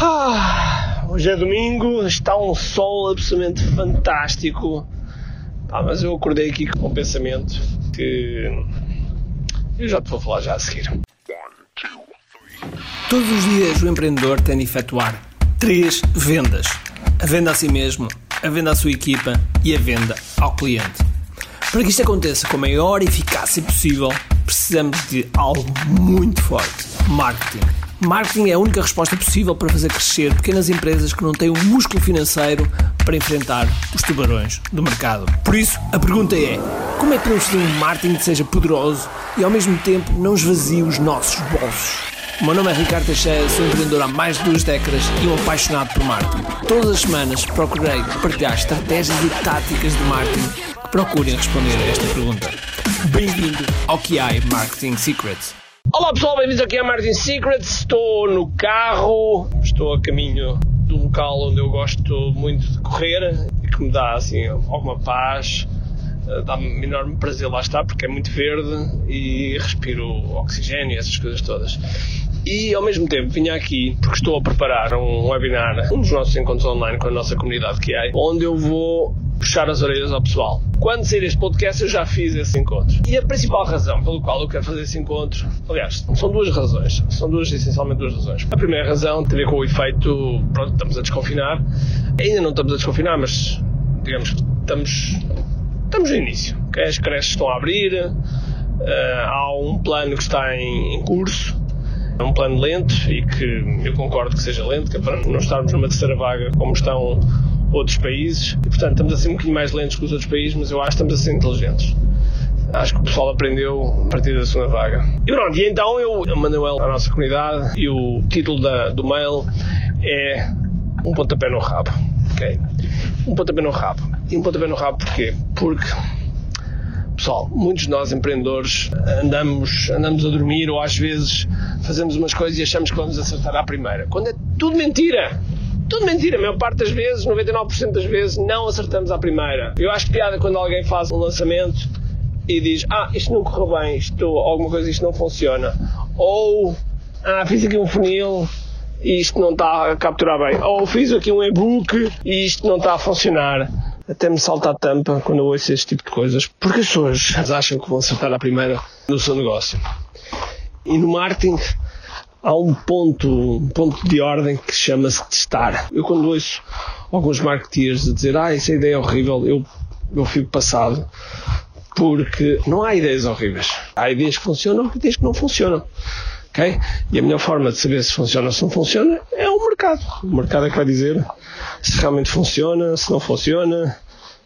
Ah, hoje é domingo, está um sol absolutamente fantástico. Ah, mas eu acordei aqui com um pensamento que eu já te vou falar já a seguir. Todos os dias o empreendedor tem de efetuar três vendas: a venda a si mesmo, a venda à sua equipa e a venda ao cliente. Para que isto aconteça com a maior eficácia possível, precisamos de algo muito forte: marketing. Marketing é a única resposta possível para fazer crescer pequenas empresas que não têm o músculo financeiro para enfrentar os tubarões do mercado. Por isso, a pergunta é: como é que podemos fazer um marketing que seja poderoso e ao mesmo tempo não esvazie os nossos bolsos? O meu nome é Ricardo Teixeira, sou empreendedor há mais de duas décadas e um apaixonado por marketing. Todas as semanas procurei partilhar estratégias e táticas de marketing que procurem responder a esta pergunta. Bem-vindo ao QI Marketing Secrets. Olá pessoal, bem-vindos aqui a Martin Secrets. Estou no carro, estou a caminho um local onde eu gosto muito de correr e que me dá assim alguma paz. Eh, Dá-me enorme prazer lá estar porque é muito verde e respiro oxigênio e essas coisas todas. E ao mesmo tempo vinha aqui porque estou a preparar um webinar, um dos nossos encontros online com a nossa comunidade que é, onde eu vou puxar as orelhas ao pessoal. Quando sair este podcast, eu já fiz esse encontro. E a principal razão pelo qual eu quero fazer esse encontro, aliás, são duas razões. São duas, essencialmente duas razões. A primeira razão tem a ver com o efeito, pronto, estamos a desconfinar. Ainda não estamos a desconfinar, mas digamos que estamos, estamos no início. Okay? As creches estão a abrir, eh, há um plano que está em, em curso. É um plano lento e que eu concordo que seja lento, que é para não estarmos numa terceira vaga como estão outros países. E, portanto, estamos a ser um bocadinho mais lentos que os outros países, mas eu acho que estamos a ser inteligentes. Acho que o pessoal aprendeu a partir da segunda vaga. E pronto, e então eu mandei a nossa comunidade e o título da, do mail é Um pontapé no rabo. ok? Um pontapé no rabo. E um pontapé no rabo porquê? Porque Pessoal, muitos de nós empreendedores andamos, andamos a dormir ou às vezes fazemos umas coisas e achamos que vamos acertar à primeira. Quando é tudo mentira. Tudo mentira. A maior parte das vezes, 99% das vezes, não acertamos à primeira. Eu acho piada quando alguém faz um lançamento e diz ah, isto não correu bem, isto, alguma coisa, isto não funciona. Ou, ah, fiz aqui um funil e isto não está a capturar bem. Ou fiz aqui um e-book e isto não está a funcionar até me salta a tampa quando eu ouço este tipo de coisas, porque as pessoas acham que vão acertar à primeira no seu negócio. E no marketing há um ponto, um ponto de ordem que chama-se testar. Eu quando ouço alguns marketeers dizer ah, essa ideia é horrível, eu, eu fico passado, porque não há ideias horríveis. Há ideias que funcionam e ideias que não funcionam. Okay? E a melhor forma de saber se funciona ou se não funciona é o mercado. O mercado é que vai dizer se realmente funciona, se não funciona,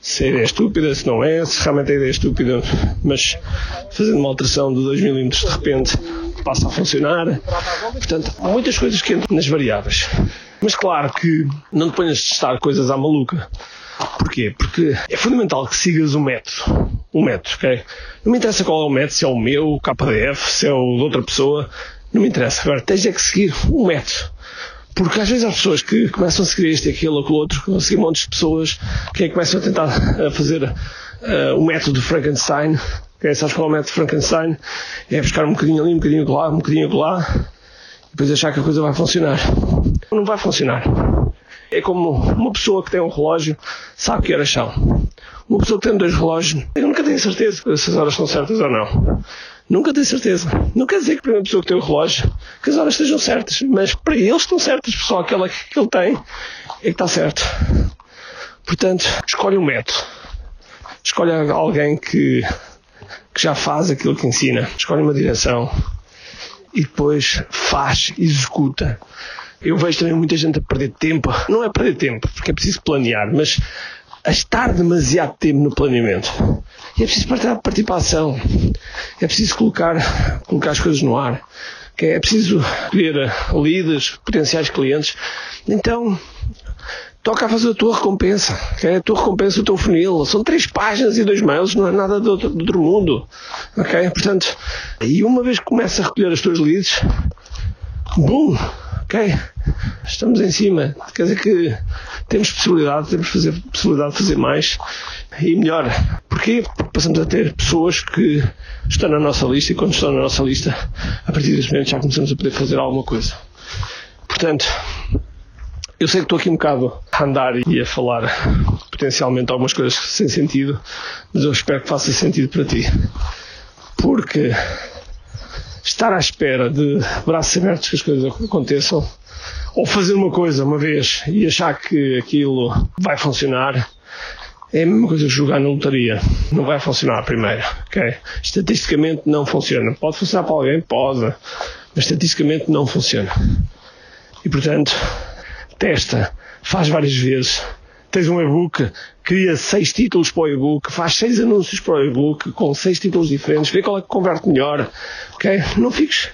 se a ideia é estúpida, se não é, se realmente a ideia é estúpida, mas fazendo uma alteração de 2 milímetros de repente passa a funcionar. Portanto, há muitas coisas que entram nas variáveis. Mas claro que não te ponhas a testar coisas à maluca. Porquê? Porque é fundamental que sigas o método. O método, ok? Não me interessa qual é o método, se é o meu, o KDF, se é o de outra pessoa. Não me interessa. Agora, tens é que seguir o método. Porque às vezes há pessoas que começam a seguir este, aquilo, aquilo outro, a seguir montes de pessoas que começam a tentar fazer uh, o método de Frankenstein. Okay? Sabes qual é o método de Frankenstein? É buscar um bocadinho ali, um bocadinho lá, um bocadinho lá, e depois achar que a coisa vai funcionar. Não vai funcionar. É como uma pessoa que tem um relógio sabe que horas são. Uma pessoa que tem dois relógios, nunca tenho certeza se as horas são certas ou não. Nunca tenho certeza. Não quer dizer que para uma pessoa que tem o relógio que as horas estejam certas, mas para eles estão certas, pessoal, aquela que ele tem é que está certo. Portanto, escolhe um método. Escolhe alguém que, que já faz aquilo que ensina. Escolhe uma direção e depois faz, executa. Eu vejo também muita gente a perder tempo. Não é perder tempo, porque é preciso planear, mas a estar demasiado tempo no planeamento. E é preciso partir, para a ação. É preciso colocar, colocar as coisas no ar. É preciso escolher líderes, potenciais clientes. Então, toca a fazer a tua recompensa. Okay? A tua recompensa, o teu funil. São três páginas e dois mails, não é nada do outro, do outro mundo. Ok? Portanto, e uma vez que começas a recolher as tuas leads, bum! Ok? Estamos em cima. Quer dizer que temos possibilidade, temos fazer, possibilidade de fazer mais e melhor. Porquê? Porque passamos a ter pessoas que estão na nossa lista e quando estão na nossa lista, a partir desse momento já começamos a poder fazer alguma coisa. Portanto, Eu sei que estou aqui um bocado a andar e a falar potencialmente algumas coisas sem sentido, mas eu espero que faça sentido para ti. Porque estar à espera de braços abertos que as coisas aconteçam, ou fazer uma coisa uma vez e achar que aquilo vai funcionar, é a mesma coisa que jogar na lotaria. Não vai funcionar primeiro, ok? Estatisticamente não funciona. Pode funcionar para alguém? Pode. Mas estatisticamente não funciona. E portanto, testa, faz várias vezes. Tens um e-book, cria seis títulos para o e-book, faz seis anúncios para o e-book com seis títulos diferentes, vê qual é que converte melhor, ok? Não fiques,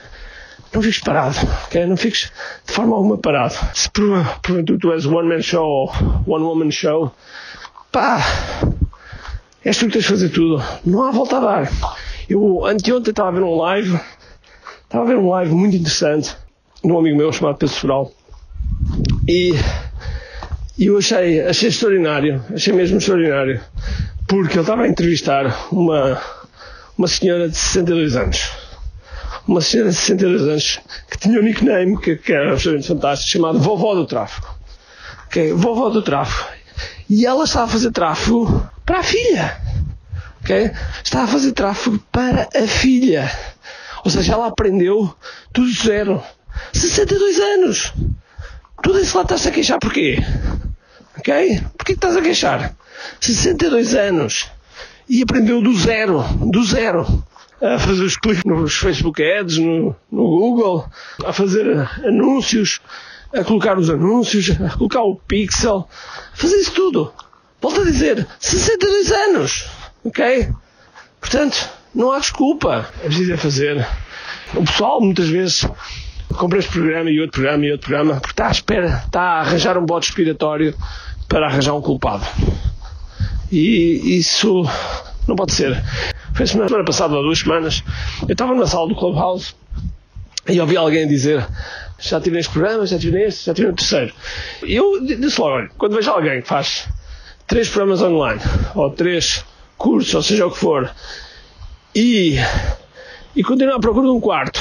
não fiques parado, ok? Não fiques de forma alguma parado. Se porventura tu és one man show ou one woman show, pá, és tu que tens de fazer tudo. Não há volta a dar. Eu anteontem estava a ver um live, estava a ver um live muito interessante de um amigo meu chamado Pedro Sobral e, e eu achei, achei extraordinário, achei mesmo extraordinário, porque ele estava a entrevistar uma, uma senhora de 62 anos. Uma senhora de 62 anos que tinha um nickname que, que era absolutamente fantástico, chamado Vovó do Tráfico. Okay? Vovó do Tráfico. E ela estava a fazer tráfego para a filha. Okay? Estava a fazer tráfego para a filha. Ou seja, ela aprendeu tudo zero. 62 anos! Tu desse lá estás a queixar porquê? Ok? Porquê que estás a queixar? 62 anos e aprendeu do zero, do zero, a fazer os cliques nos Facebook Ads, no, no Google, a fazer anúncios, a colocar os anúncios, a colocar o pixel, a fazer isso tudo. Volto a dizer, 62 anos, ok? Portanto, não há desculpa. É preciso é fazer. O pessoal, muitas vezes, compra este programa e outro programa e outro programa, porque está à espera, está a arranjar um bote expiratório para arranjar um culpado. E isso não pode ser. Foi semana, semana passada, há duas semanas, eu estava numa sala do Clubhouse e ouvi alguém dizer já tive neste programa, já tive neste, já tive no terceiro. Eu disse logo, olha, quando vejo alguém que faz três programas online, ou três cursos, ou seja o que for, e, e continua à procura de um quarto,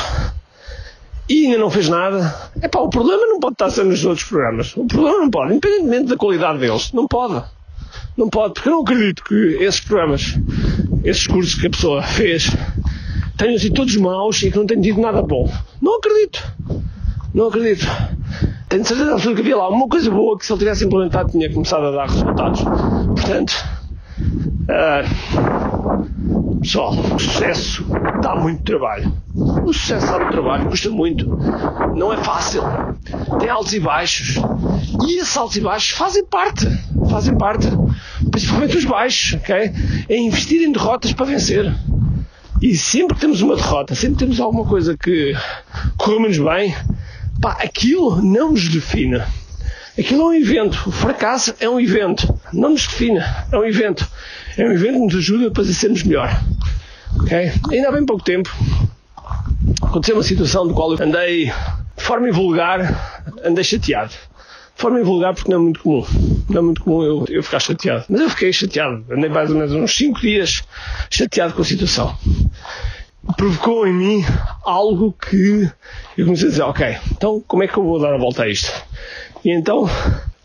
e ainda não fez nada, é pá, o problema não pode estar sendo nos outros programas. O problema não pode, independentemente da qualidade deles, não pode. Não pode, porque eu não acredito que esses programas, esses cursos que a pessoa fez, tenham sido todos maus e que não tenham tido nada bom. Não acredito. Não acredito. Tenho certeza absoluta que havia lá uma coisa boa que se ele tivesse implementado tinha começado a dar resultados. Portanto, uh, pessoal, o sucesso dá muito trabalho. O sucesso muito trabalho, custa muito. Não é fácil. Tem altos e baixos. E esses altos e baixos fazem parte. Fazem parte. Principalmente os baixos, ok? É investir em derrotas para vencer. E sempre que temos uma derrota, sempre temos alguma coisa que correu menos bem, pá, aquilo não nos define. Aquilo é um evento. O fracasso é um evento. Não nos define. É um evento. É um evento que nos ajuda para sermos melhor. Ok? Ainda há bem pouco tempo aconteceu uma situação de qual eu andei de forma invulgar, andei chateado. De forma invulgar porque não é muito comum. Não é muito comum eu, eu ficar chateado. Mas eu fiquei chateado. Andei mais ou menos uns 5 dias chateado com a situação provocou em mim algo que eu comecei a dizer, ok, então como é que eu vou dar a volta a isto? E então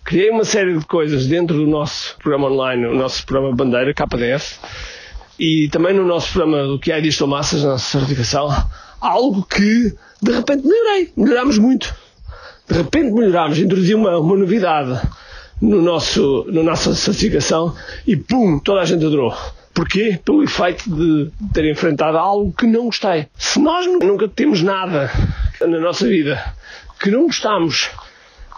criei uma série de coisas dentro do nosso programa online, o nosso programa Bandeira, KDF, e também no nosso programa do que é Digital Massas, na nossa certificação, algo que de repente melhorei, melhorámos muito. De repente melhorámos, introduzi uma, uma novidade no nosso, na nossa certificação e pum, toda a gente adorou. Porquê? Pelo efeito de ter enfrentado algo que não gostei. Se nós nunca temos nada na nossa vida que não gostamos,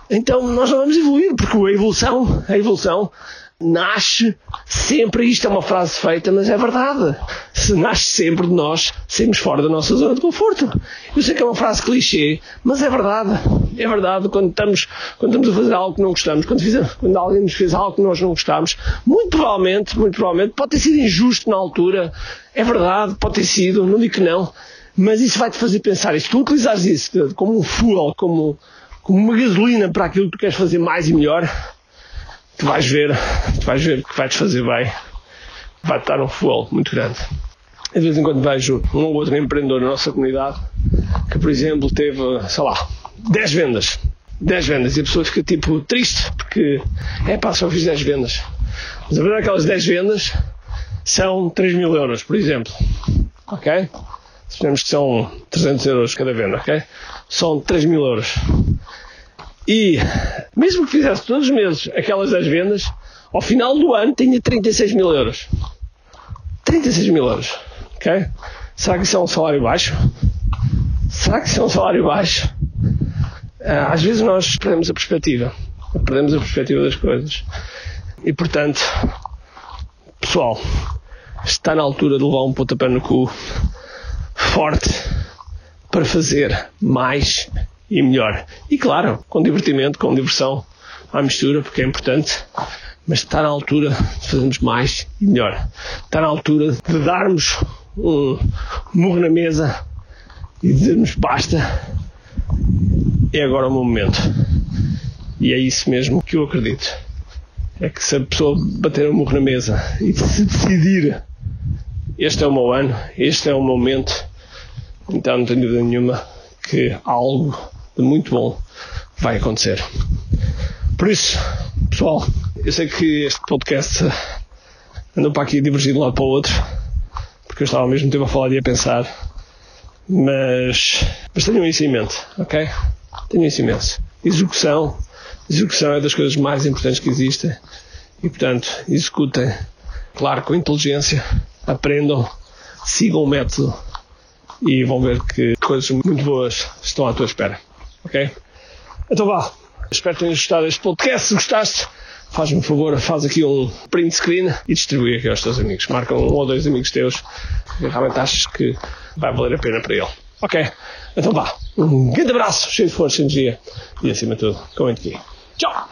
então nós não vamos evoluir, porque a evolução, a evolução nasce sempre, isto é uma frase feita, mas é verdade. Se nasce sempre de nós, saímos fora da nossa zona de conforto. Eu sei que é uma frase clichê, mas é verdade. É verdade quando estamos, quando estamos a fazer algo que não gostamos, quando, quando alguém nos fez algo que nós não gostamos, muito provavelmente, muito provavelmente, pode ter sido injusto na altura, é verdade, pode ter sido, não digo que não, mas isso vai-te fazer pensar, e se tu utilizares isso como um fuel, como, como uma gasolina para aquilo que tu queres fazer mais e melhor, tu vais ver, tu vais ver que vai-te fazer bem, vai-te dar um fuel muito grande. De vez em quando vejo um ou outro empreendedor na nossa comunidade que, por exemplo, teve, sei lá, 10 vendas. 10 vendas e a pessoa fica tipo triste porque é pá, só fiz 10 vendas. Mas a verdade é que aquelas 10 vendas são 3 mil euros, por exemplo. Ok? Suponhamos que são 300 euros cada venda, ok? São 3 mil euros. E mesmo que fizesse todos os meses aquelas 10 vendas, ao final do ano tinha 36 mil euros. 36 mil euros. Ok? Será que isso é um salário baixo? Será que isso é um salário baixo? Ah, às vezes nós perdemos a perspectiva. Perdemos a perspectiva das coisas. E portanto, pessoal, está na altura de levar um pontapé no cu forte para fazer mais e melhor. E claro, com divertimento, com diversão à mistura, porque é importante, mas está na altura de fazermos mais e melhor. Está na altura de darmos um murro na mesa e dizermos basta, é agora o meu momento. E é isso mesmo que eu acredito. É que se a pessoa bater o murro na mesa e se decidir este é o meu ano, este é o momento, então não tenho dúvida nenhuma que algo de muito bom vai acontecer. Por isso, pessoal, eu sei que este podcast andou para aqui a divergir de um lado para o outro, porque eu estava ao mesmo tempo a falar e a pensar, mas, mas tenham isso em mente, ok? Tenham isso em mente. Execução, execução é das coisas mais importantes que existem e, portanto, executem, claro, com inteligência, aprendam, sigam o método e vão ver que coisas muito boas estão à tua espera, ok? Então vá, espero que tenhas gostado deste podcast. Se gostaste, faz-me um favor, faz aqui um print screen e distribui aqui aos teus amigos. Marca um ou dois amigos teus que realmente achas que vai valer a pena para ele. Ok? Então vá. Um grande abraço, cheio de força energia e acima de tudo, comente aqui. Tchau!